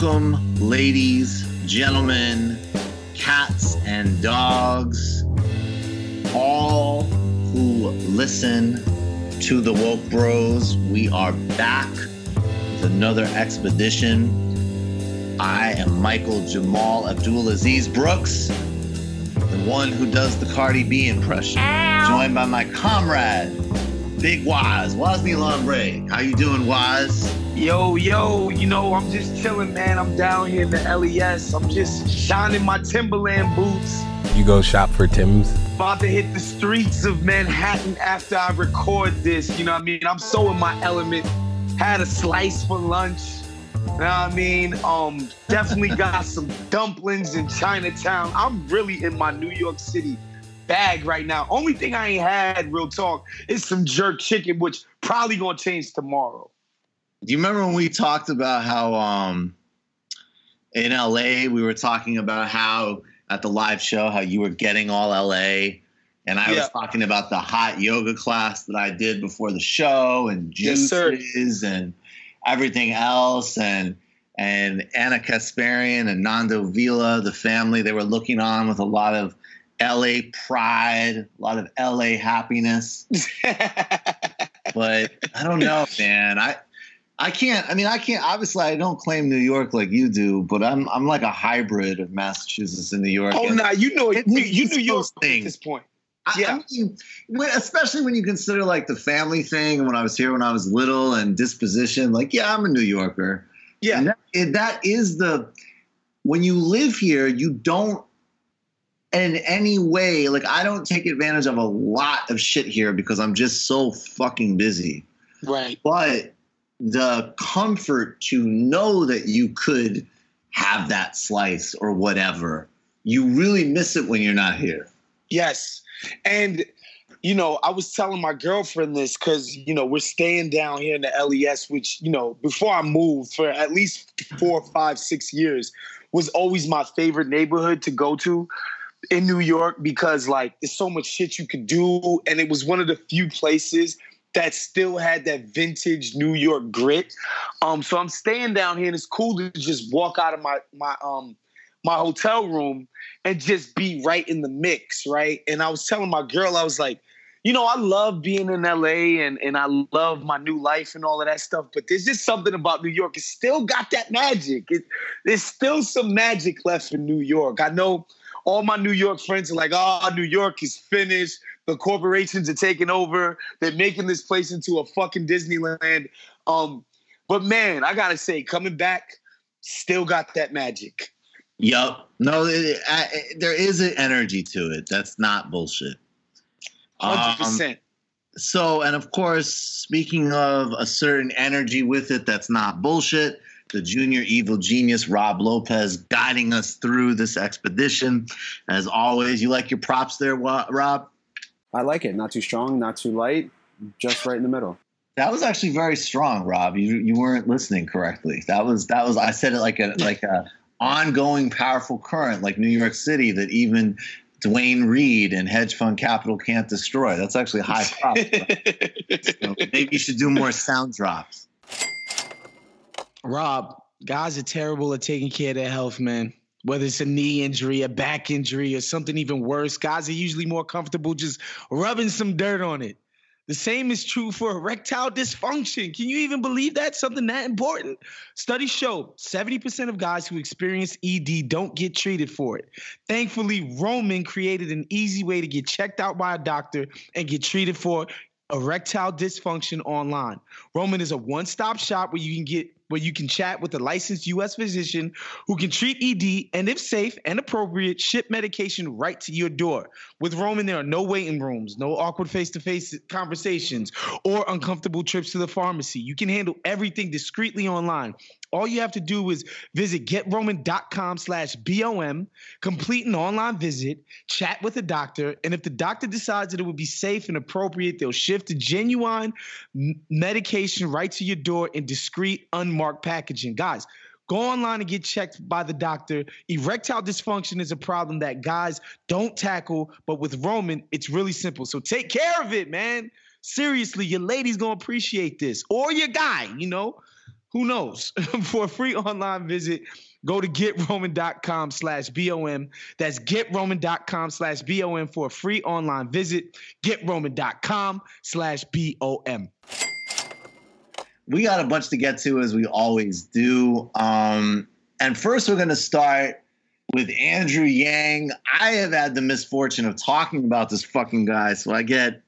Welcome, ladies, gentlemen, cats, and dogs, all who listen to the Woke Bros. We are back with another expedition. I am Michael Jamal Abdulaziz Brooks, the one who does the Cardi B impression, joined by my comrade, Big Wise, Wosny Lambre. How you doing, Wise? Yo, yo, you know, I'm just chilling, man. I'm down here in the LES. I'm just shining my Timberland boots. You go shop for Tim's? About to hit the streets of Manhattan after I record this. You know what I mean? I'm so in my element. Had a slice for lunch. You know what I mean? Um, definitely got some dumplings in Chinatown. I'm really in my New York City bag right now. Only thing I ain't had, real talk, is some jerk chicken, which probably gonna change tomorrow. Do you remember when we talked about how um, in LA we were talking about how at the live show how you were getting all LA, and I Yeah. was talking about the hot yoga class that I did before the show and Yes, juices and everything else and and Ana Kasparian and Nando Vila, the family, they were looking on with a lot of LA pride, a lot of LA happiness but I don't know, man. I I can't. I mean, I can't. Obviously, I don't claim New York like you do, but I'm I'm like a hybrid of Massachusetts and New York. oh, nah, you know, you, the you New York Coast at thing. this point. Yeah. I mean, when, especially when you consider like the family thing. And when I was here when I was little and disposition, like yeah, I'm a New Yorker. Yeah. And that, it- that is the when you live here, you don't in any way like I don't take advantage of a lot of shit here because I'm just so fucking busy Right. but the comfort to know that you could have that slice or whatever you really miss it when you're not here Yes. And, you know, I was telling my girlfriend this because, you know, we're staying down here in the LES, which, you know, before I moved for at least four, five, six years, was always my favorite neighborhood to go to in New York because, like, there's so much shit you could do. And it was one of the few places that still had that vintage New York grit. Um, so I'm staying down here and it's cool to just walk out of my, my, um, my hotel room and just be right in the mix, right? And I was telling my girl, I was like, you know, I love being in LA and, and I love my new life and all of that stuff, but there's just something about New York. It's still got that magic. It, there's still some magic left in New York. I know all my New York friends are like, oh, New York is finished. The corporations are taking over. They're making this place into a fucking Disneyland. Um, but man, I gotta say, coming back, still got that magic. Yup. No, it, I, there is an energy to it. That's not bullshit. Hundred um, percent. So, and of course, speaking of a certain energy with it, that's not bullshit. The junior evil genius Rob Lopez guiding us through this expedition. As always, you like your props there, Rob? I like it. Not too strong, not too light, just right in the middle. That was actually very strong, Rob. You you weren't listening correctly. That was that was I said it like a like a ongoing powerful current like New York City that even Duane Reade and hedge fund capital can't destroy. That's actually high prop. so maybe you should do more sound drops. Rob, guys are terrible at taking care of their health, man whether it's a knee injury, a back injury, or something even worse, guys are usually more comfortable just rubbing some dirt on it. The same is true for erectile dysfunction. Can you even believe that? Something that important? Studies show 70% of guys who experience ED don't get treated for it. Thankfully, Roman created an easy way to get checked out by a doctor and get treated for erectile dysfunction online. Roman is a one stop shop where you can get where you can chat with a licensed U.S. physician who can treat ED and, if safe and appropriate, ship medication right to your door. With Roman, there are no waiting rooms, no awkward face-to-face conversations, or uncomfortable trips to the pharmacy. You can handle everything discreetly online. All you have to do is visit getroman.com slash BOM, complete an online visit, chat with a doctor, and if the doctor decides that it would be safe and appropriate, they'll shift the genuine medication right to your door in discreet, unmarked packaging. Guys, Go online and get checked by the doctor. Erectile dysfunction is a problem that guys don't tackle, but with Roman, it's really simple. So take care of it, man. Seriously, your lady's gonna appreciate this, or your guy, you know. Who knows? For a free online visit, go to getroman.com slash BOM. That's getroman.com slash BOM for a free online visit. Getroman.com slash BOM. We got a bunch to get to as we always do. Um, and first, we're going to start with Andrew Yang. I have had the misfortune of talking about this fucking guy, so I get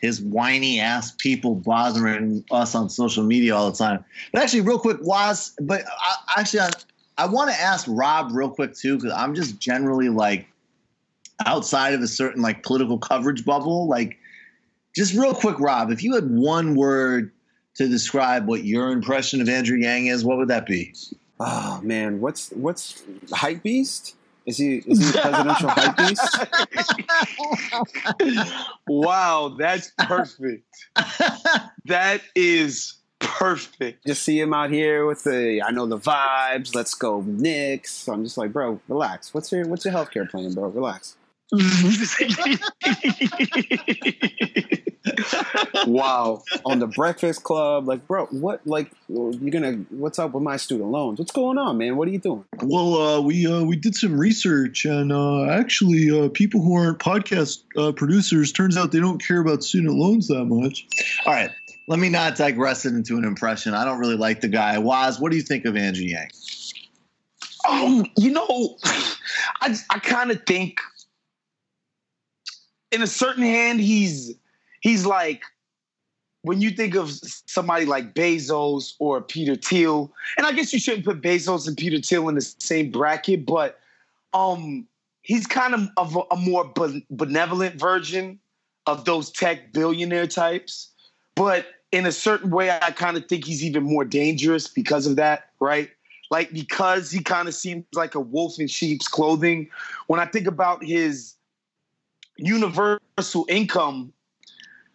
his whiny ass people bothering us on social media all the time. But actually, real quick, was but I, actually, I, I want to ask Rob real quick too because I'm just generally like outside of a certain like political coverage bubble. Like, just real quick, Rob, if you had one word to describe what your impression of Andrew Yang is, what would that be? Oh man, what's what's hype beast? Is he is he a presidential hype beast? wow, that's perfect. that is perfect. Just see him out here with the I know the vibes. Let's go Knicks. So I'm just like, bro, relax. What's your what's your healthcare plan, bro? Relax. wow. On the Breakfast Club, like, bro, what, like, you're gonna, what's up with my student loans? What's going on, man? What are you doing? Well, uh, we uh, we did some research, and uh, actually, uh, people who aren't podcast uh, producers, turns out they don't care about student loans that much. All right, let me not digress it into an impression. I don't really like the guy. Waz, what do you think of angie Yang? Um, you know, I I kind of think, in a certain hand, he's he's like when you think of somebody like Bezos or Peter Thiel, and I guess you shouldn't put Bezos and Peter Thiel in the same bracket, but um, he's kind of, of a, a more benevolent version of those tech billionaire types. But in a certain way, I kind of think he's even more dangerous because of that, right? Like because he kind of seems like a wolf in sheep's clothing. When I think about his universal income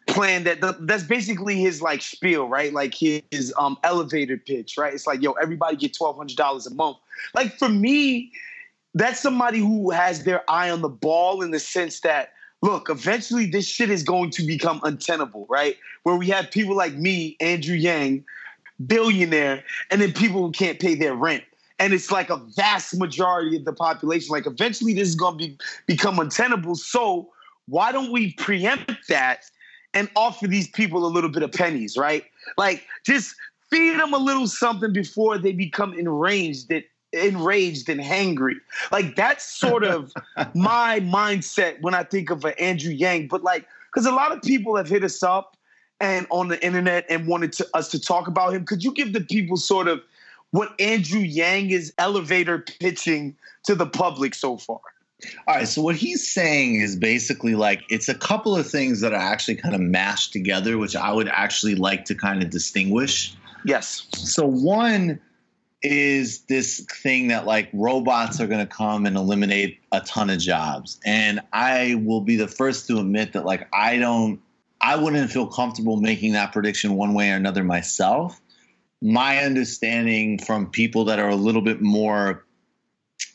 plan that that's basically his like spiel, right? Like his um elevator pitch, right? It's like, yo, everybody get twelve hundred dollars a month. Like for me, that's somebody who has their eye on the ball in the sense that look, eventually this shit is going to become untenable, right? Where we have people like me, Andrew Yang, billionaire, and then people who can't pay their rent. and it's like a vast majority of the population. Like eventually this is gonna be become untenable. So why don't we preempt that and offer these people a little bit of pennies, right? Like just feed them a little something before they become enraged that enraged and hangry. Like that's sort of my mindset when I think of an Andrew Yang. But like, because a lot of people have hit us up and on the internet and wanted to, us to talk about him. Could you give the people sort of what Andrew Yang is elevator pitching to the public so far? All right. So what he's saying is basically like it's a couple of things that are actually kind of mashed together, which I would actually like to kind of distinguish. Yes. So one is this thing that like robots are going to come and eliminate a ton of jobs. And I will be the first to admit that like I don't I wouldn't feel comfortable making that prediction one way or another myself. My understanding from people that are a little bit more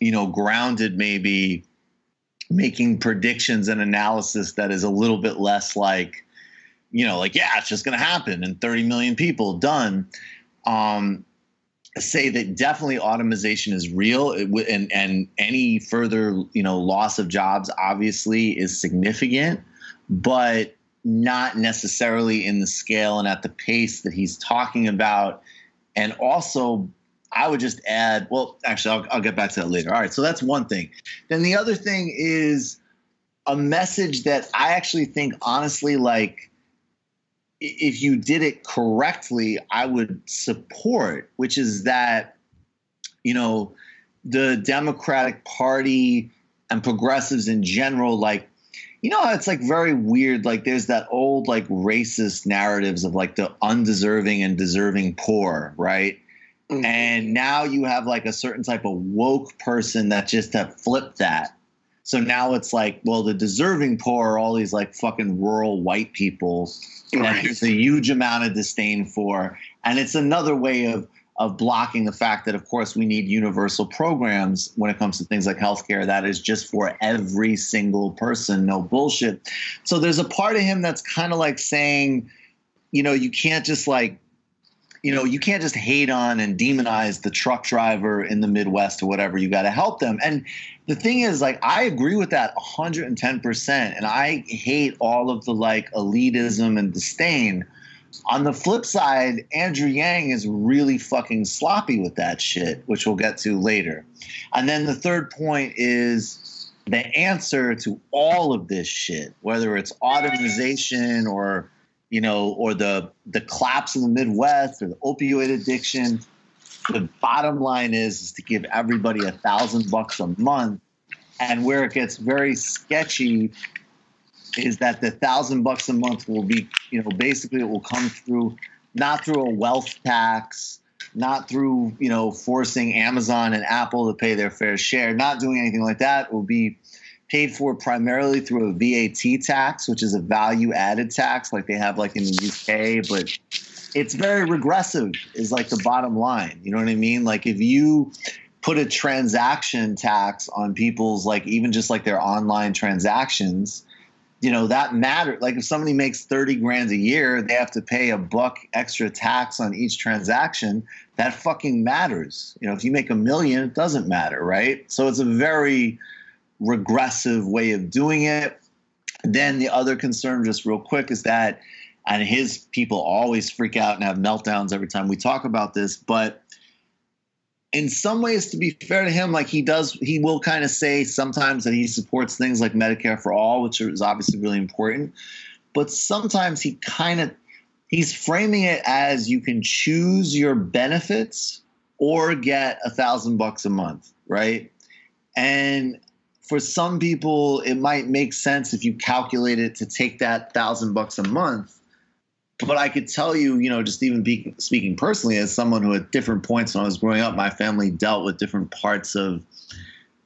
you know grounded maybe making predictions and analysis that is a little bit less like you know like yeah it's just going to happen and 30 million people done. Um say that definitely automation is real. And and any further you know loss of jobs obviously is significant but not necessarily in the scale and at the pace that he's talking about. And also i would just add well actually I'll, I'll get back to that later all right so that's one thing then the other thing is a message that i actually think honestly like if you did it correctly, I would support, which is that, you know, the Democratic Party and progressives in general, like, you know, it's like very weird. Like, there's that old, like, racist narratives of like the undeserving and deserving poor, right? Mm-hmm. And now you have like a certain type of woke person that just have flipped that. So now it's like, well, the deserving poor are all these like fucking rural white people right. there's a huge amount of disdain for. And it's another way of of blocking the fact that, of course, we need universal programs when it comes to things like healthcare that is just for every single person, no bullshit. So there's a part of him that's kind of like saying, you know, you can't just like you know, you can't just hate on and demonize the truck driver in the Midwest or whatever. You got to help them. And the thing is, like, I agree with that 110%. And I hate all of the like elitism and disdain. On the flip side, Andrew Yang is really fucking sloppy with that shit, which we'll get to later. And then the third point is the answer to all of this shit, whether it's automation or you know, or the the collapse in the Midwest or the opioid addiction. The bottom line is, is to give everybody a thousand bucks a month. And where it gets very sketchy is that the thousand bucks a month will be, you know, basically it will come through not through a wealth tax, not through, you know, forcing Amazon and Apple to pay their fair share, not doing anything like that. It will be paid for primarily through a VAT tax, which is a value added tax like they have like in the UK, but it's very regressive is like the bottom line. You know what I mean? Like if you put a transaction tax on people's like even just like their online transactions, you know, that matter. Like if somebody makes 30 grand a year, they have to pay a buck extra tax on each transaction. That fucking matters. You know, if you make a million, it doesn't matter, right? So it's a very regressive way of doing it. Then the other concern, just real quick, is that, and his people always freak out and have meltdowns every time we talk about this, but in some ways, to be fair to him, like he does, he will kind of say sometimes that he supports things like Medicare for all, which is obviously really important. But sometimes he kind of he's framing it as you can choose your benefits or get a thousand bucks a month, right? And for some people, it might make sense if you calculate it to take that thousand bucks a month. But I could tell you, you know, just even be, speaking personally, as someone who at different points when I was growing up, my family dealt with different parts of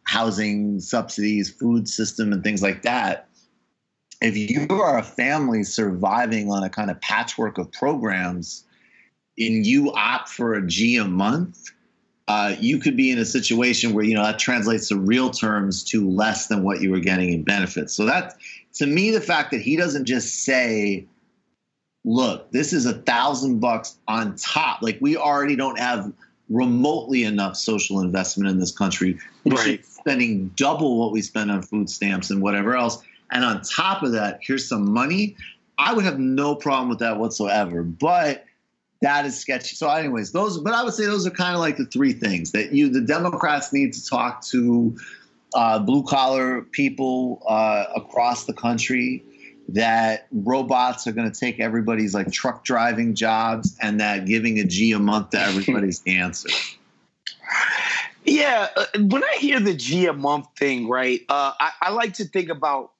housing subsidies, food system, and things like that. If you are a family surviving on a kind of patchwork of programs and you opt for a G a month, uh, you could be in a situation where you know that translates to real terms to less than what you were getting in benefits. So that, to me, the fact that he doesn't just say, "Look, this is a thousand bucks on top," like we already don't have remotely enough social investment in this country. We should Right. spending double what we spend on food stamps and whatever else. And on top of that, here's some money. I would have no problem with that whatsoever. But that is sketchy. So, anyways, those. But I would say those are kind of like the three things that you, the Democrats, need to talk to uh, blue collar people uh, across the country. That robots are going to take everybody's like truck driving jobs, and that giving a G a month to everybody's the answer. Yeah, uh, when I hear the G a month thing, right? Uh, I, I like to think about,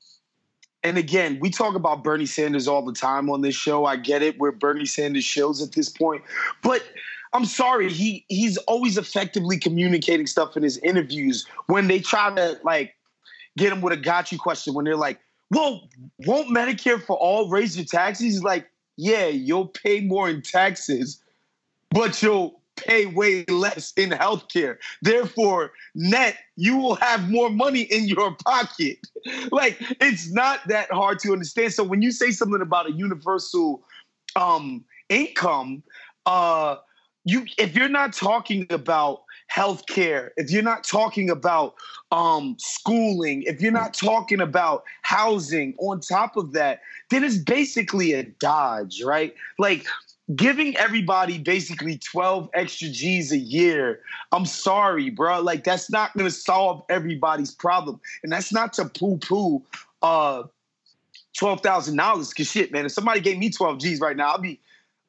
and again, we talk about Bernie Sanders all the time on this show. I get it. We're Bernie Sanders shows at this point, but I'm sorry, he he's always effectively communicating stuff in his interviews. When they try to like get him with a got you question, when they're like, "Well, won't Medicare for all raise your taxes?" He's like, "Yeah, you'll pay more in taxes, but you'll pay way less in healthcare. Therefore, net, you will have more money in your pocket. Like, it's not that hard to understand. So when you say something about a universal um, income, uh, you if you're not talking about healthcare, if you're not talking about um, schooling, if you're not talking about housing on top of that, then it's basically a dodge, right? Like giving everybody basically 12 extra G's a year. I'm sorry, bro. Like that's not going to solve everybody's problem. And that's not to poo-poo uh $12,000 cuz shit, man. If somebody gave me 12 G's right now, I'd be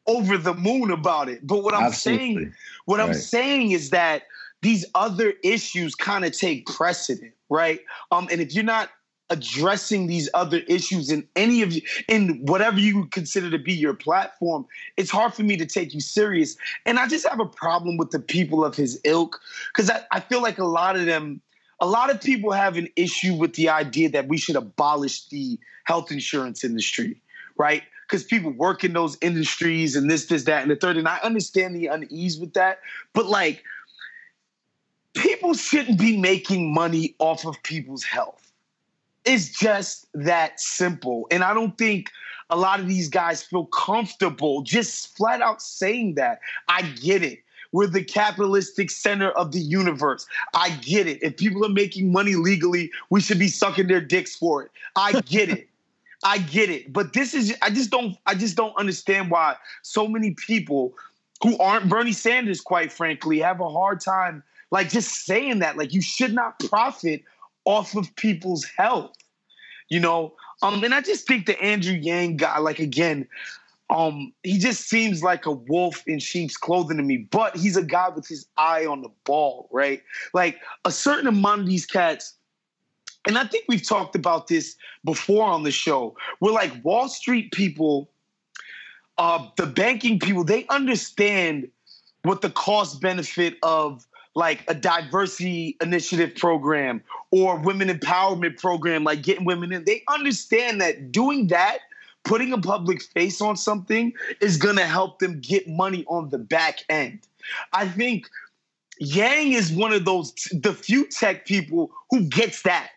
over the moon about it. But what I'm Absolutely. saying what I'm saying is that these other issues kind of take precedent, right? Um, and if you're not addressing these other issues in any of you, in whatever you consider to be your platform, it's hard for me to take you serious. And I just have a problem with the people of his ilk because I, I feel like a lot of them, a lot of people have an issue with the idea that we should abolish the health insurance industry, right? Because people work in those industries and this, this, that, and the third. And I understand the unease with that. But like, people shouldn't be making money off of people's health. It's just that simple. And I don't think a lot of these guys feel comfortable just flat out saying that. I get it. We're the capitalistic center of the universe. I get it. If people are making money legally, we should be sucking their dicks for it. I get it. I get it. But this is I just don't I just don't understand why so many people who aren't Bernie Sanders, quite frankly, have a hard time like just saying that. Like you should not profit off of people's health. You know? Um, and I just think the Andrew Yang guy, like again, um, he just seems like a wolf in sheep's clothing to me, but he's a guy with his eye on the ball, right? Like a certain amount of these cats, and I think we've talked about this before on the show. We're like Wall Street people, uh, the banking people, they understand what the cost benefit of like a diversity initiative program or women empowerment program, like getting women in. They understand that doing that, putting a public face on something, is gonna help them get money on the back end. I think Yang is one of those the few tech people who gets that.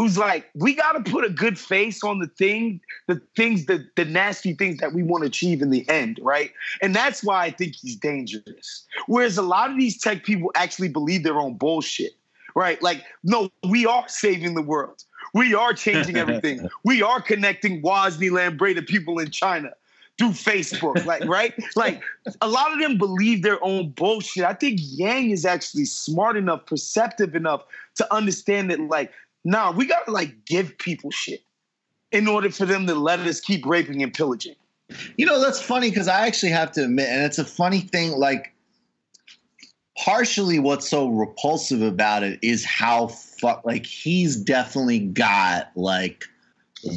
Who's like, we got to put a good face on the thing, the things, the, the nasty things that we want to achieve in the end, right? And that's why I think he's dangerous. Whereas a lot of these tech people actually believe their own bullshit, right? Like, no, we are saving the world. We are changing everything. we are connecting Wosny Lambre to people in China through Facebook, like right? Like a lot of them believe their own bullshit. I think Yang is actually smart enough, perceptive enough to understand that, like, nah, we gotta like give people shit in order for them to let us keep raping and pillaging. You know, that's funny because I actually have to admit, and it's a funny thing, like partially what's so repulsive about it is how fuck like he's definitely got like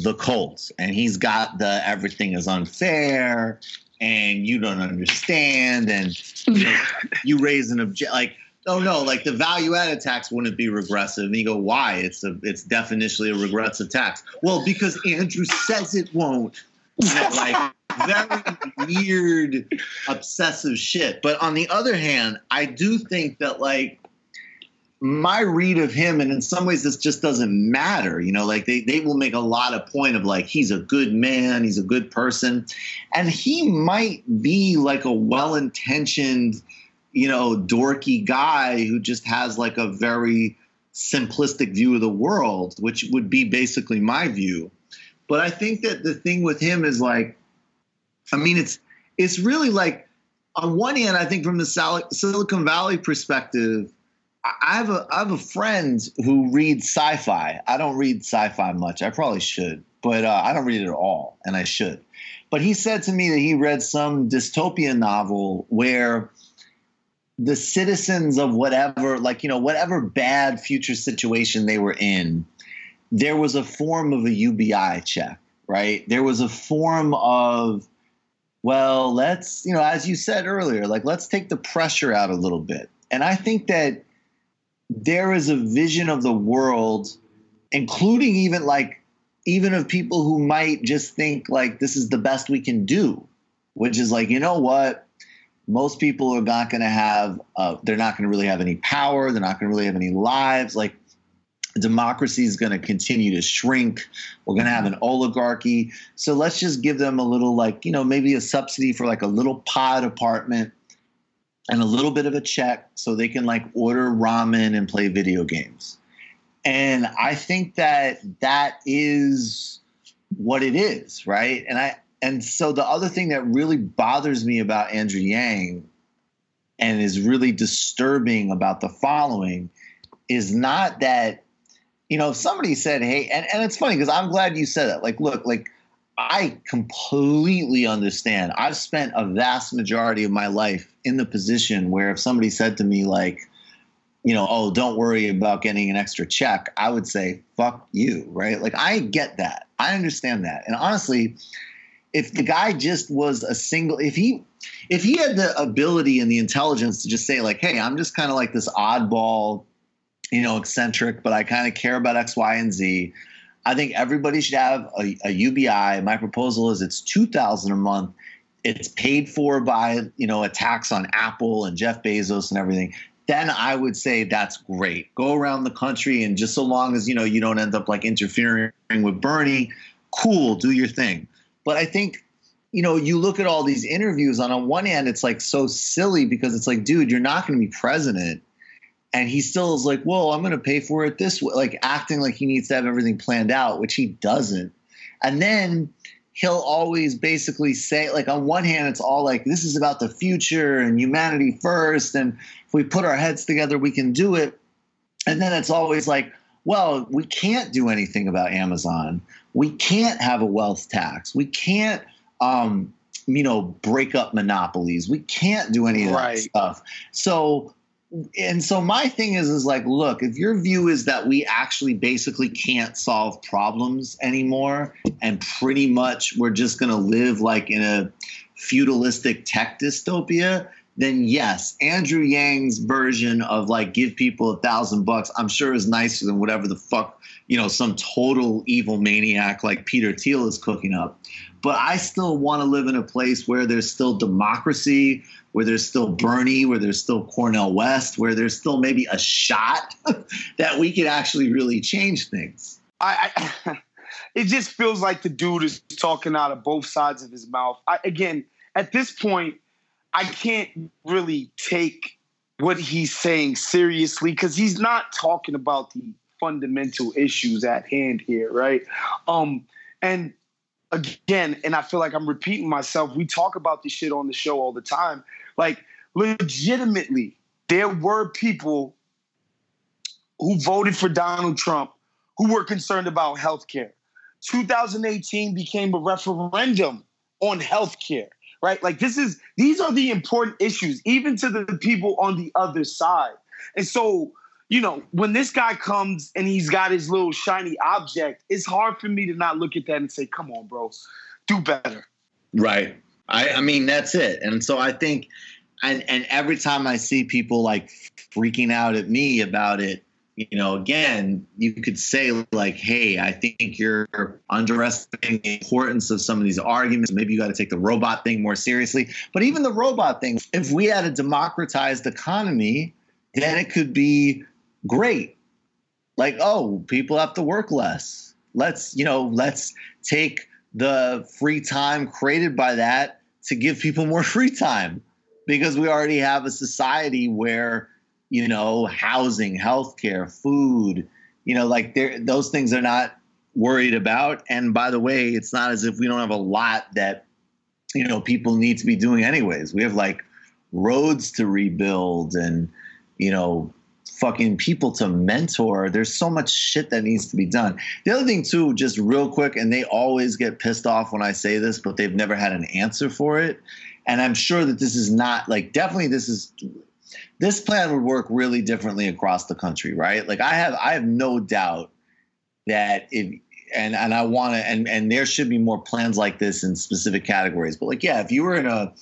the Colts and he's got the everything is unfair and you don't understand and you, know, you raise an object like oh no like the value added tax wouldn't be regressive. And you go why? It's a it's definitionally a regressive tax. Well because andrew says it won't. Like very weird obsessive shit? But on the other hand i do think that like my read of him and in some ways this just doesn't matter you know? Like they, they will make a lot of point of like he's a good man he's a good person. And he might be like a well-intentioned you know, dorky guy who just has like a very simplistic view of the world, which would be basically my view. But I think that the thing with him is like, I mean, it's it's really like on one hand, I think from the Silicon Valley perspective, I have a I have a friend who reads sci-fi. I don't read sci-fi much. I probably should, but uh, I don't read it at all, and I should. But he said to me that he read some dystopian novel where the citizens of whatever, like you know, whatever bad future situation they were in, there was a form of a UBI check, right? There was a form of well, let's, you know, as you said earlier, like let's take the pressure out a little bit. And I think that there is a vision of the world, including even like, even of people who might just think like this is the best we can do, which is like, you know what? Most people are not going to have, uh, they're not going to really have any power. They're not going to really have any lives. Like, democracy is going to continue to shrink. We're going to have an oligarchy. So let's just give them a little, like, you know, maybe a subsidy for like a little pod apartment and a little bit of a check so they can like order ramen and play video games. And I think that that is what it is, right? And I, and so the other thing that really bothers me about Andrew Yang and is really disturbing about the following is not that you know, if somebody said, hey, and, and it's funny because I'm glad you said that. Like, look, like, I completely understand. I've spent a vast majority of my life in the position where if somebody said to me, like, you know, oh, don't worry about getting an extra check, I would say, fuck you, right? Like, I get that. I understand that. And honestly, if the guy just was a single, if he, if he had the ability and the intelligence to just say, like, hey, I'm just kind of like this oddball you know, eccentric, but I kind of care about X, Y, and Z. I think everybody should have a, a UBI. My proposal is it's two thousand a month. It's paid for by you know a tax on Apple and Jeff Bezos and everything. Then I would say that's great. Go around the country and just so long as you know you don't end up like interfering with Bernie, cool, do your thing. But I think you know, you look at all these interviews, on, on one hand, it's like so silly because it's like, dude, you're not going to be president and he still is like, "Well, I'm going to pay for it this way," like acting like he needs to have everything planned out, which he doesn't. And then he'll always basically say, like, on one hand, it's all like, "This is about the future and humanity first, and if we put our heads together, we can do it." And then it's always like, "Well, we can't do anything about Amazon. We can't have a wealth tax. We can't." Um, you know, break up monopolies. We can't do any of that stuff. So and so my thing is is like look if your view is that we actually basically can't solve problems anymore and pretty much we're just going to live like in a feudalistic tech dystopia then yes andrew yang's version of like give people a thousand bucks i'm sure is nicer than whatever the fuck you know some total evil maniac like peter thiel is cooking up but i still want to live in a place where there's still democracy where there's still Bernie, where there's still Cornel West, where there's still maybe a shot that we could actually really change things. I, I it just feels like the dude is talking out of both sides of his mouth. I, again, at this point, I can't really take what he's saying seriously because he's not talking about the fundamental issues at hand here, right? Um, and again, and I feel like I'm repeating myself. We talk about this shit on the show all the time. Like, legitimately, there were people who voted for Donald Trump who were concerned about health care. 2018 became a referendum on health care, right? Like, this is, these are the important issues, even to the people on the other side. And so, you know, when this guy comes and he's got his little shiny object, it's hard for me to not look at that and say, come on, bro, do better. Right. I, I mean, that's it. And so I think, and, and every time I see people like freaking out at me about it, you know, again, you could say like, "Hey, I think you're underestimating the importance of some of these arguments. Maybe you got to take the robot thing more seriously." But even the robot thing, if we had a democratized economy, then it could be great. Like, oh, people have to work less. Let's, you know, let's take the free time created by that to give people more free time. because we already have a society where you know housing, healthcare, food, you know, like those things are not worried about. And by the way, it's not as if we don't have a lot that you know people need to be doing anyways. We have like roads to rebuild and you know fucking people to mentor. There's so much shit that needs to be done. The other thing too, just real quick, and they always get pissed off when I say this, but they've never had an answer for it. And I'm sure that this is not like definitely this is this plan would work really differently across the country, right? Like I have I have no doubt that if and and I want to and and there should be more plans like this in specific categories. But like yeah, if you were in a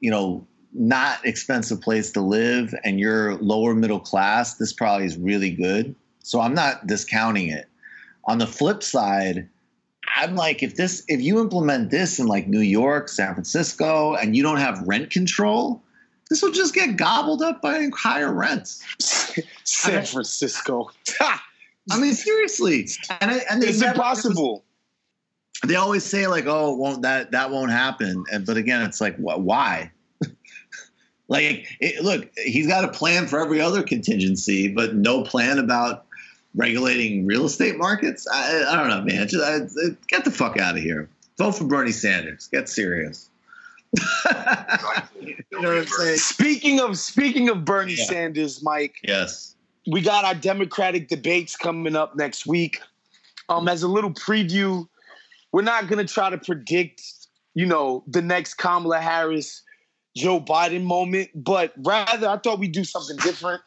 you know not expensive place to live and you're lower middle class, this probably is really good. So I'm not discounting it. On the flip side, I'm like, if this, if you implement this in like New York, San Francisco, and you don't have rent control, this will just get gobbled up by higher rents. San Francisco. I mean, seriously, and I, and it's impossible. They always say like, "Oh, won't that that won't happen?" And but again, it's like, wh- why? Like, it, look, he's got a plan for every other contingency, but no plan about regulating real estate markets. I, I don't know, man. Just I, get the fuck out of here. Vote for Bernie Sanders. Get serious. you know what I'm saying? Speaking of speaking of Bernie yeah. Sanders, Mike. Yes. We got our Democratic debates coming up next week. Um, as a little preview, we're not gonna try to predict, you know, the next Kamala Harris Joe Biden moment, but rather I thought we'd do something different.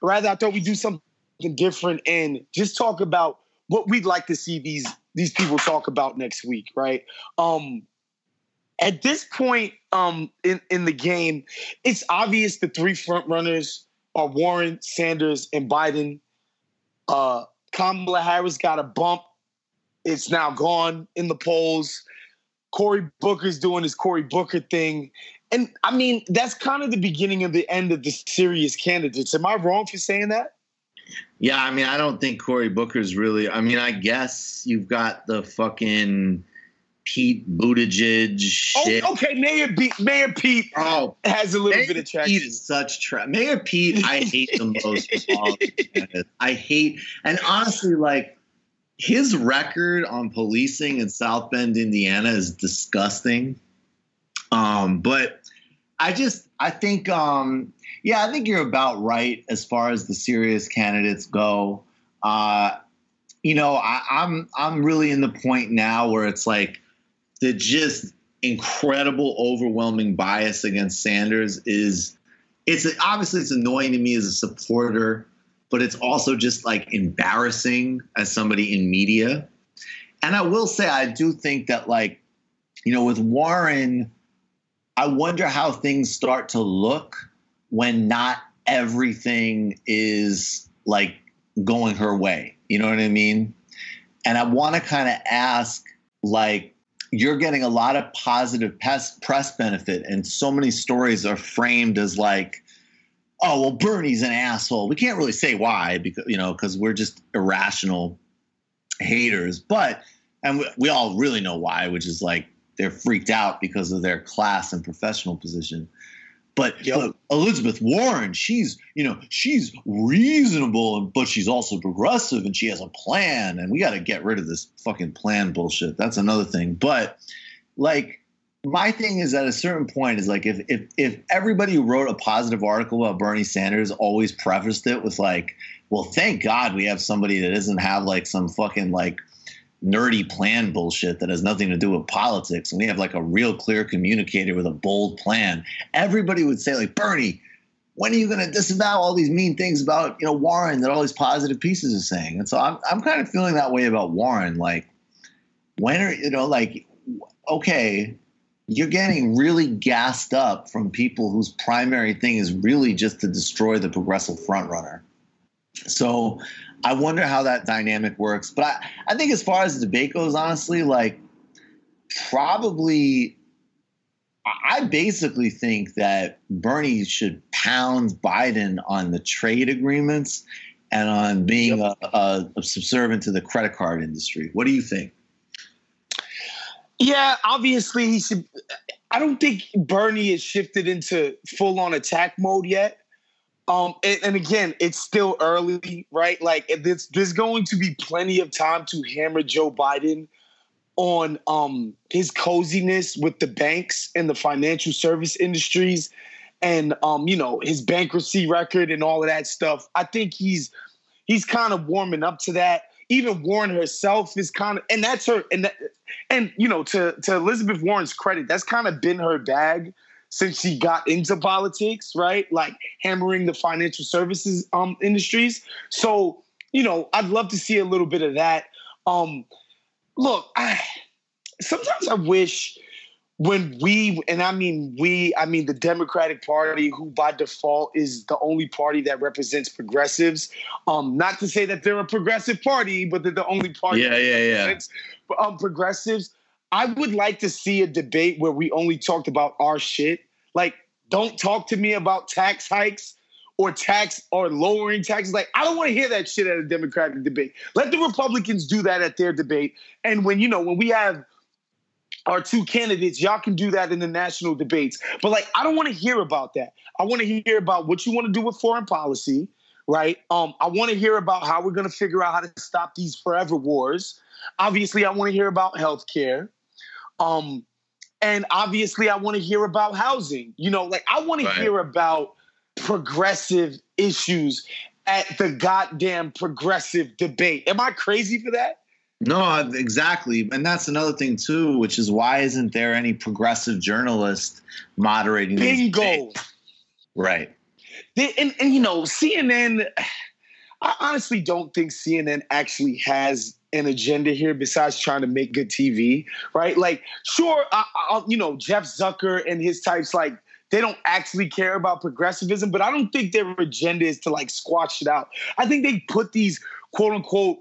Rather, I thought we'd do something different and just talk about what we'd like to see these these people talk about next week, right? Um at this point um in, in the game, it's obvious the three front runners are Warren, Sanders, and Biden. Uh Kamala Harris got a bump. It's now gone in the polls. Cory Booker's doing his Cory Booker thing and I mean, that's kind of the beginning of the end of the serious candidates. Am I wrong for saying that? Yeah, I mean, I don't think Cory Booker's really. I mean, I guess you've got the fucking Pete Buttigieg. Shit. Oh, okay, Mayor Pete. Mayor Pete. Oh, has a little Mayor bit of traction. Pete is such tra- Mayor Pete. I hate the most. I hate, and honestly, like his record on policing in South Bend, Indiana, is disgusting. Um, but I just I think um, yeah, I think you're about right as far as the serious candidates go. Uh, you know, I, I'm I'm really in the point now where it's like the just incredible, overwhelming bias against Sanders is it's obviously it's annoying to me as a supporter, but it's also just like embarrassing as somebody in media. And I will say I do think that like, you know, with Warren I wonder how things start to look when not everything is like going her way. You know what I mean? And I want to kind of ask like, you're getting a lot of positive press benefit, and so many stories are framed as like, oh, well, Bernie's an asshole. We can't really say why because, you know, because we're just irrational haters. But, and we, we all really know why, which is like they're freaked out because of their class and professional position. But, yep. but, Elizabeth Warren, she's you know she's reasonable, but she's also progressive, and she has a plan. And we got to get rid of this fucking plan bullshit. That's another thing. But like my thing is at a certain point is like if if if everybody who wrote a positive article about Bernie Sanders always prefaced it with like, well, thank God we have somebody that doesn't have like some fucking like nerdy plan bullshit that has nothing to do with politics and we have like a real clear communicator with a bold plan everybody would say like bernie when are you going to disavow all these mean things about you know warren that all these positive pieces are saying. And so i'm, I'm kind of feeling that way about warren like when are you know like okay you're getting really gassed up from people whose primary thing is really just to destroy the progressive frontrunner so I wonder how that dynamic works. But I, I think as far as the debate goes, honestly, like probably I basically think that Bernie should pound Biden on the trade agreements and on being yep. a, a, a, subservient to the credit card industry. What do you think? Yeah, obviously he should. I don't think Bernie has shifted into full on attack mode yet. Um, and, and, again, it's still early, right? Like there's there's going to be plenty of time to hammer Joe Biden on um his coziness with the banks and the financial service industries and um, you know, his bankruptcy record and all of that stuff. I think he's he's kind of warming up to that. Even Warren herself is kind of, and that's her, and that, and you know, to to Elizabeth Warren's credit, that's kind of been her bag since she got into politics, right? Like hammering the financial services um industries. So, you know, I'd love to see a little bit of that. Um, look, I sometimes I wish when we and I mean we, I mean the Democratic Party, who by default is the only party that represents progressives. Um, not to say that they're a progressive party, but they're the only party. Yeah, yeah, yeah. Um, progressives. I would like to see a debate where we only talked about our shit. Like, don't talk to me about tax hikes or tax or lowering taxes. Like, I don't want to hear that shit at a Democratic debate. Let the Republicans do that at their debate. And when you know when we have our two candidates, y'all can do that in the national debates. But like, I don't want to hear about that. I want to hear about what you want to do with foreign policy, right? Um, I want to hear about how we're going to figure out how to stop these forever wars. Obviously, I want to hear about healthcare. Um, and obviously, I want to hear about housing. You know, like I want right. to hear about progressive issues at the goddamn progressive debate. Am I crazy for that? No, exactly. And that's another thing too, which is why isn't there any progressive journalist moderating Bingo. Right. They, and, and you know, CNN I honestly don't think CNN actually has an agenda here besides trying to make good TV, right? Like, sure, I, I, you know, Jeff Zucker and his types, like, they don't actually care about progressivism, but I don't think their agenda is to like squash it out. I think they put these quote unquote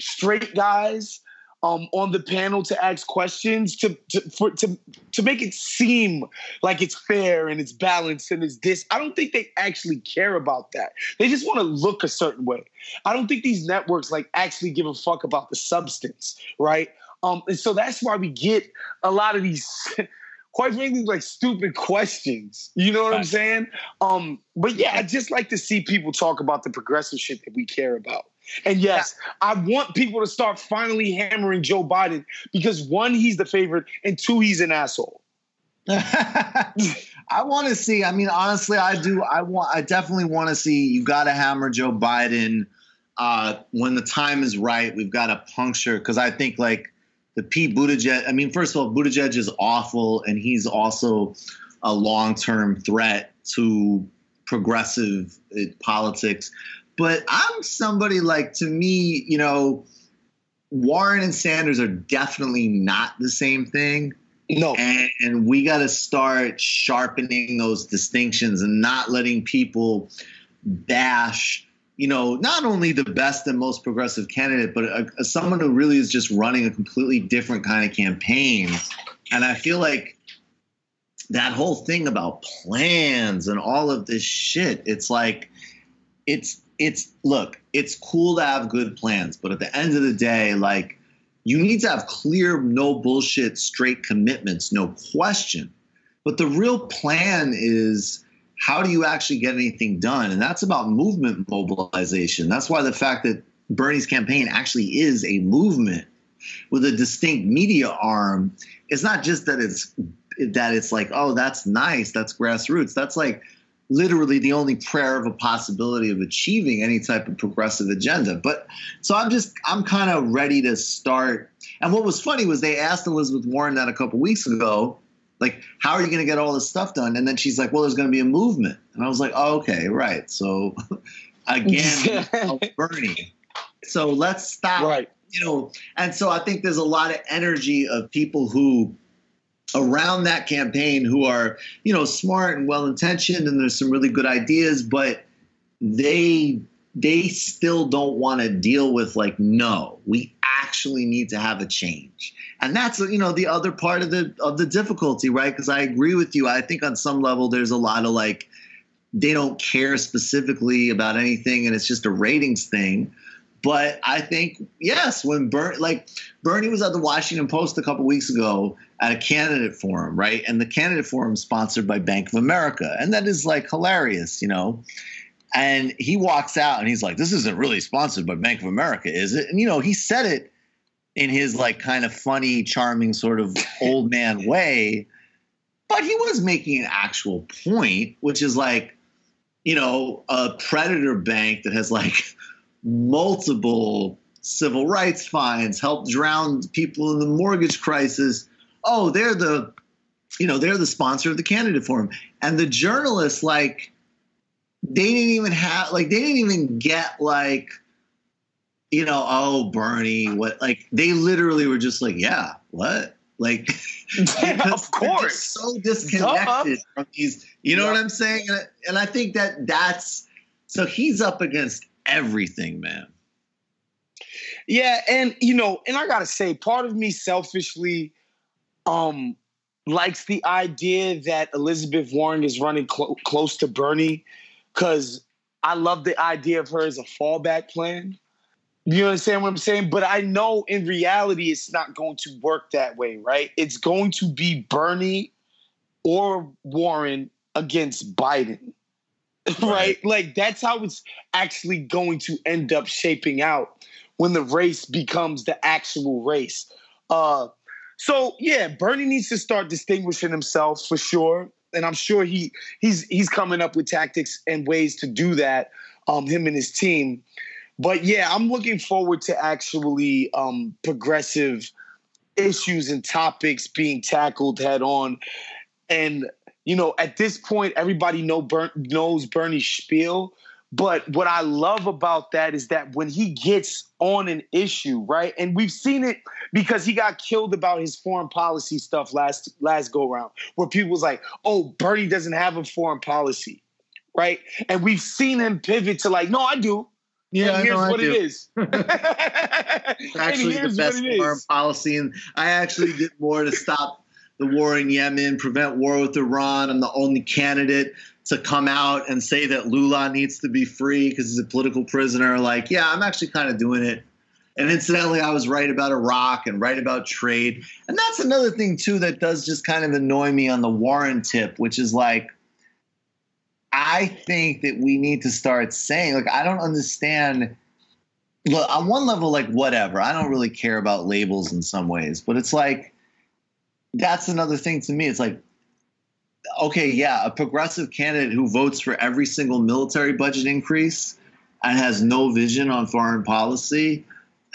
straight guys um, on the panel to ask questions to to, for, to to make it seem like it's fair and it's balanced and it's this. I don't think they actually care about that. They just want to look a certain way. I don't think these networks like actually give a fuck about the substance, right? Um, and so that's why we get a lot of these. quite frankly, like stupid questions. You know what right. I'm saying? Um, but yeah, I just like to see people talk about the progressive shit that we care about. And yes, I want people to start finally hammering Joe Biden because one, he's the favorite, and two, he's an asshole. I want to see. I mean, honestly, I do. I want. I definitely want to see. You got to hammer Joe Biden uh, when the time is right. We've got to puncture because I think like the Pete Buttigieg. I mean, first of all, Buttigieg is awful, and he's also a long-term threat to progressive uh, politics. But I'm somebody like to me, you know, Warren and Sanders are definitely not the same thing. No. And, and we got to start sharpening those distinctions and not letting people bash, you know, not only the best and most progressive candidate, but a, a, someone who really is just running a completely different kind of campaign. And I feel like that whole thing about plans and all of this shit, it's like, it's it's look, it's cool to have good plans, but at the end of the day, like you need to have clear, no bullshit, straight commitments, no question. But the real plan is how do you actually get anything done? And that's about movement mobilization. That's why the fact that Bernie's campaign actually is a movement with a distinct media arm is not just that it's that it's like, oh, that's nice, that's grassroots. That's like literally the only prayer of a possibility of achieving any type of progressive agenda. But so I'm just I'm kind of ready to start. And what was funny was they asked Elizabeth Warren that a couple weeks ago, like, how are you going to get all this stuff done? And then she's like, well, there's going to be a movement. And I was like, oh, okay, right. So again, Bernie. So let's stop. Right. You know, and so I think there's a lot of energy of people who around that campaign who are, you know, smart and well intentioned and there's some really good ideas, but they they still don't want to deal with like no we actually need to have a change. And that's you know the other part of the of the difficulty right? Because i agree with you. I think on some level there's a lot of like they don't care specifically about anything and it's just a ratings thing But I think yes, when Bernie, like Bernie was at the Washington Post a couple weeks ago at a candidate forum, right? And the candidate forum is sponsored by Bank of America, and that is like hilarious, you know. And he walks out and he's like, "This isn't really sponsored by Bank of America, is it?" And you know, he said it in his like kind of funny, charming sort of old man way, but he was making an actual point, which is like, you know, a predator bank that has like multiple civil rights fines, helped drown people in the mortgage crisis. Oh, they're the, you know, they're the sponsor of the candidate forum. And the journalists, like, they didn't even have, like, they didn't even get, like, you know, oh, Bernie, what, like, they literally were just like, yeah, what? Like, yeah, of course, so disconnected Duh. from these. You know yeah. what I'm saying? And, and I think that that's so he's up against everything, man. Yeah, and you know, and I gotta say, part of me selfishly, um, likes the idea that Elizabeth Warren is running cl- close to Bernie, because I love the idea of her as a fallback plan. You understand what I'm saying? But I know in reality, it's not going to work that way, right? It's going to be Bernie or Warren against Biden. right? Like that's how it's actually going to end up shaping out when the race becomes the actual race. Uh, so yeah, Bernie needs to start distinguishing himself for sure, and I'm sure he he's he's coming up with tactics and ways to do that. Um, him and his team. But yeah, I'm looking forward to actually um, progressive issues and topics being tackled head on. And you know, at this point, everybody know Bern, knows Bernie spiel. But what I love about that is that when he gets on an issue, right, and we've seen it because he got killed about his foreign policy stuff last last go round, where people was like, "Oh, Bernie doesn't have a foreign policy," right? And we've seen him pivot to like, "No, I do." Yeah, and here's no, what it is. actually, the best foreign policy, and I actually did more to stop the war in Yemen, prevent war with Iran. I'm the only candidate to come out and say that Lula needs to be free because he's a political prisoner. Like, yeah, I'm actually kind of doing it. And incidentally, I was right about Iraq and right about trade. And that's another thing, too, that does just kind of annoy me on the Warren tip, which is like, I think that we need to start saying, like, I don't understand. Look, on one level, like, whatever. I don't really care about labels in some ways, but it's like, that's another thing to me. It's like, okay, yeah, a progressive candidate who votes for every single military budget increase and has no vision on foreign policy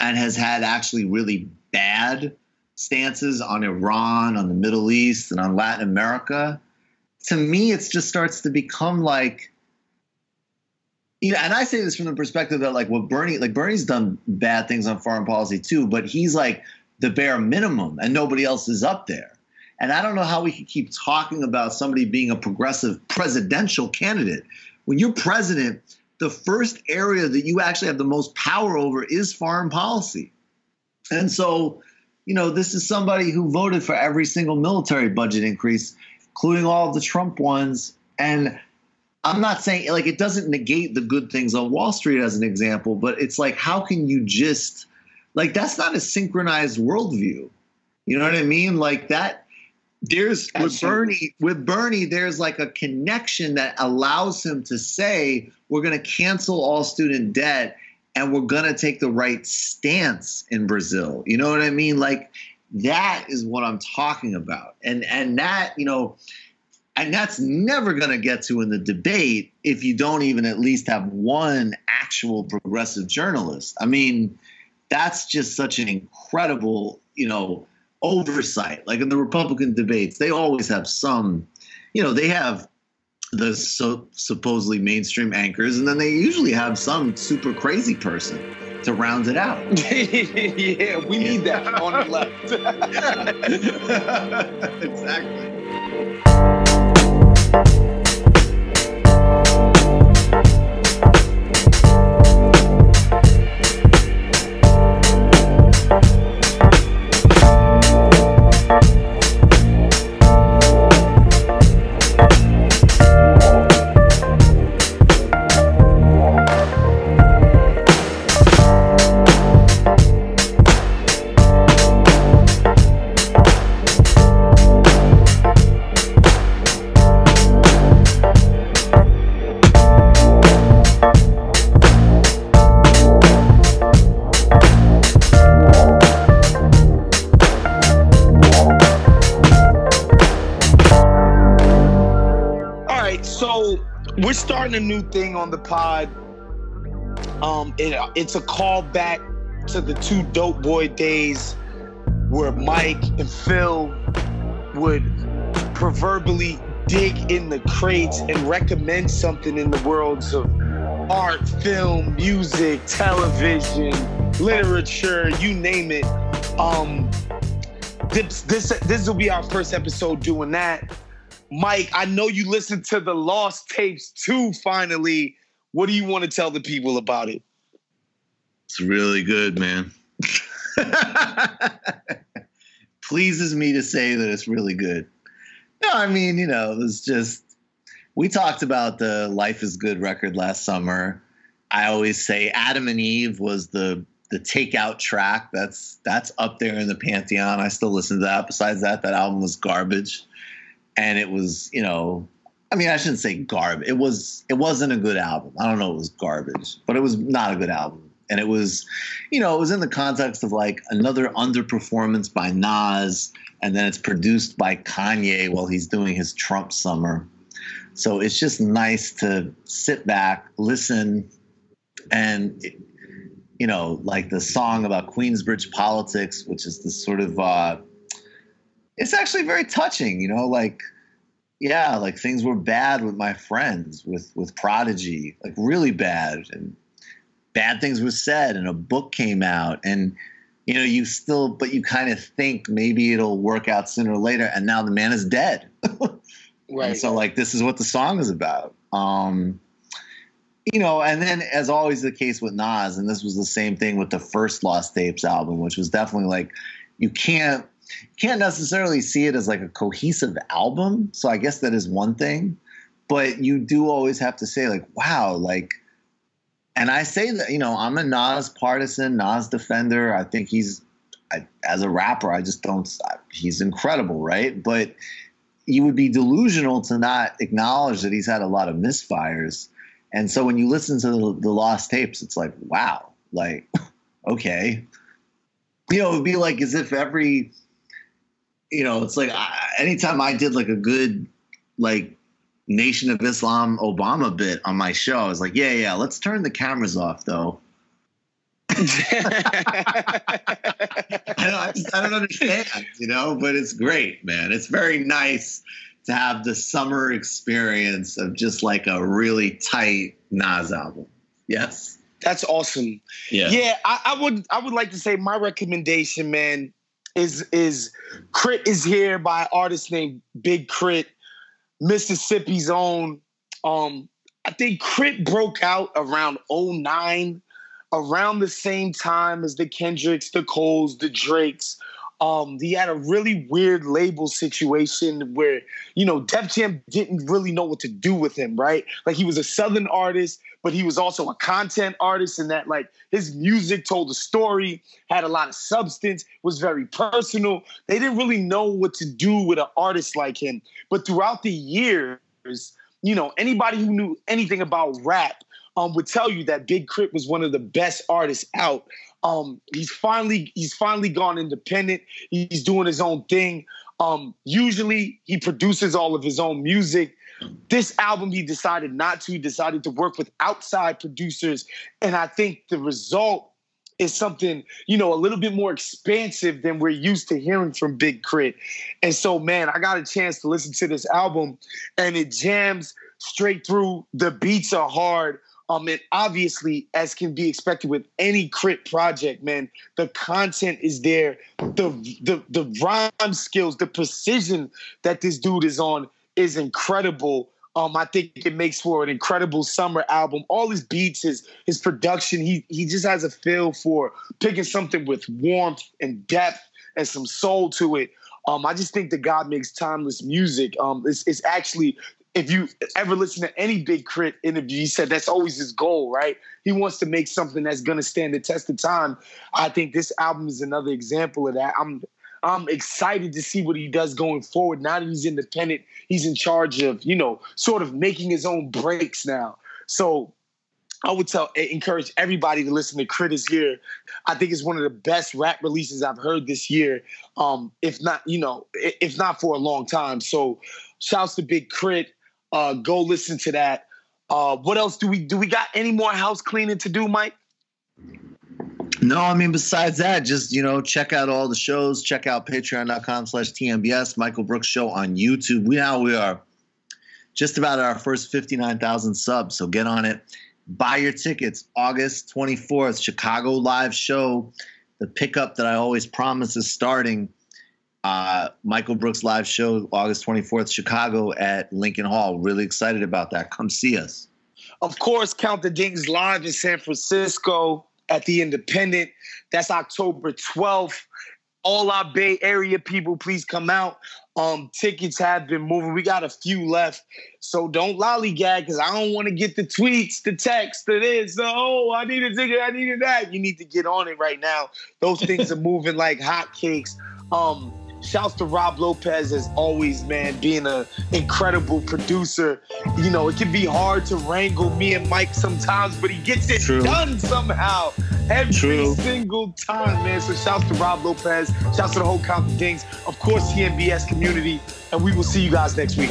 and has had actually really bad stances on Iran, on the Middle East, and on Latin America. To me, it just starts to become like, you know, and I say this from the perspective that like what Bernie, like Bernie's done bad things on foreign policy too, but he's like the bare minimum and nobody else is up there. And I don't know how we can keep talking about somebody being a progressive presidential candidate. When you're president, the first area that you actually have the most power over is foreign policy. And so, you know, this is somebody who voted for every single military budget increase, including all of the Trump ones. And I'm not saying like it doesn't negate the good things on Wall Street as an example, but it's like, how can you just like that's not a synchronized worldview. You know what I mean? Like that there's with Bernie with Bernie there's like a connection that allows him to say we're going to cancel all student debt and we're going to take the right stance in Brazil. You know what I mean? Like that is what I'm talking about. And and that, you know, and that's never going to get to in the debate if you don't even at least have one actual progressive journalist. I mean, that's just such an incredible, you know, oversight. Like in the Republican debates, they always have some, you know, they have the so, supposedly mainstream anchors, and then they usually have some super crazy person to round it out. yeah, we need that on the left. exactly. The pod. Um, it, it's a callback to the two dope boy days where Mike and Phil would proverbially dig in the crates and recommend something in the worlds of art, film, music, television, literature, you name it. Um, this this this will be our first episode doing that. Mike, I know you listened to the Lost Tapes too. Finally, what do you want to tell the people about it? It's really good, man. Pleases me to say that it's really good. No, I mean, you know, it's just we talked about the Life is Good record last summer. I always say Adam and Eve was the the takeout track. That's that's up there in the pantheon. I still listen to that. Besides that, that album was garbage. And it was, you know, I mean, I shouldn't say garbage. It was it wasn't a good album. I don't know it was garbage, but it was not a good album. And it was, you know, it was in the context of like another underperformance by Nas, and then it's produced by Kanye while he's doing his Trump summer. So it's just nice to sit back, listen, and you know, like the song about Queensbridge politics, which is this sort of uh, it's actually very touching, you know, like yeah, like things were bad with my friends, with with Prodigy, like really bad, and bad things were said, and a book came out, and you know, you still, but you kind of think maybe it'll work out sooner or later, and now the man is dead. right. And so, like, this is what the song is about. Um, you know, and then as always the case with Nas, and this was the same thing with the first Lost Tapes album, which was definitely like you can't can't necessarily see it as like a cohesive album. So I guess that is one thing. But you do always have to say, like, wow, like and I say that, you know, I'm a Nas partisan, Nas defender. I think he's I, as a rapper, I just don't he's incredible, right? But you would be delusional to not acknowledge that he's had a lot of misfires and so when you listen to the, the lost tapes, it's like, wow, like, okay. You know, it would be like as if every, you know, it's like I, anytime I did like a good, like, Nation of Islam Obama bit on my show, I was like, yeah, yeah, let's turn the cameras off though. I, don't, I, don't understand, you know, but it's great, man. It's very nice to have the summer experience of just like a really tight Nas album. Yes. That's awesome. Yeah. Yeah, I, I would I would like to say my recommendation, man, is is K.R.I.T. is here by artist named Big K.R.I.T., Mississippi's own. Um, I think K.R.I.T. broke out around 09, around the same time as the Kendricks, the Coles, the Drakes. Um, he had a really weird label situation where, you know, Def Jam didn't really know what to do with him, right? Like he was a Southern artist, but he was also a content artist and that like his music told a story, had a lot of substance, was very personal. They didn't really know what to do with an artist like him. But throughout the years, you know, anybody who knew anything about rap um, would tell you that Big K.R.I.T. was one of the best artists out. Um, he's finally he's finally gone independent. He's doing his own thing. Um, usually he produces all of his own music. This album he decided not to. Decided to work with outside producers, and I think the result is something you know a little bit more expansive than we're used to hearing from Big Crit. And so, man, I got a chance to listen to this album, and it jams straight through. The beats are hard. Um, and obviously, as can be expected with any K.R.I.T. project, man, the content is there. The the the rhyme skills, the precision that this dude is on is incredible. Um, I think it makes for an incredible summer album. All his beats, his his production, he he just has a feel for picking something with warmth and depth and some soul to it. Um, I just think that God makes timeless music. Um, it's, it's actually if you ever listen to any Big K.R.I.T. interview, he said that's always his goal, right? He wants to make something that's to stand the test of time. I think this album is another example of that. I'm I'm excited to see what he does going forward. Now that he's independent, he's in charge of, you know, sort of making his own breaks now. So I would tell encourage everybody to listen to K.R.I.T. is here. I think it's one of the best rap releases I've heard this year. Um, if not, you know, if not for a long time. So shouts to Big Crit. Uh, go listen to that. Uh, what else do we do? We got any more house cleaning to do, Mike? No, I mean, besides that, just, you know, check out all the shows. Check out patreon.com slash TMBS, Michael Brooks Show on YouTube. We now we are just about our first 59,000 subs. So get on it. Buy your tickets. August 24th, Chicago live show. The pickup that I always promise is starting. Uh, Michael Brooks live show, August 24th, Chicago at Lincoln Hall. Really excited about that. Come see us. Of course, Count the Dings live in San Francisco at the Independent. That's October 12th. All our Bay Area people, please come out. Um, tickets have been moving. We got a few left. So don't lollygag because I don't want to get the tweets, the text, the this, the oh, I need a ticket, I needed that. You need to get on it right now. Those things are moving like hotcakes. Um, Shouts to Rob Lopez as always, man, being an incredible producer. You know, it can be hard to wrangle me and Mike sometimes, but he gets it True. done somehow every True. single time, man. So shouts to Rob Lopez, shouts to the whole Count the Dings, of course, TMBS community, and we will see you guys next week.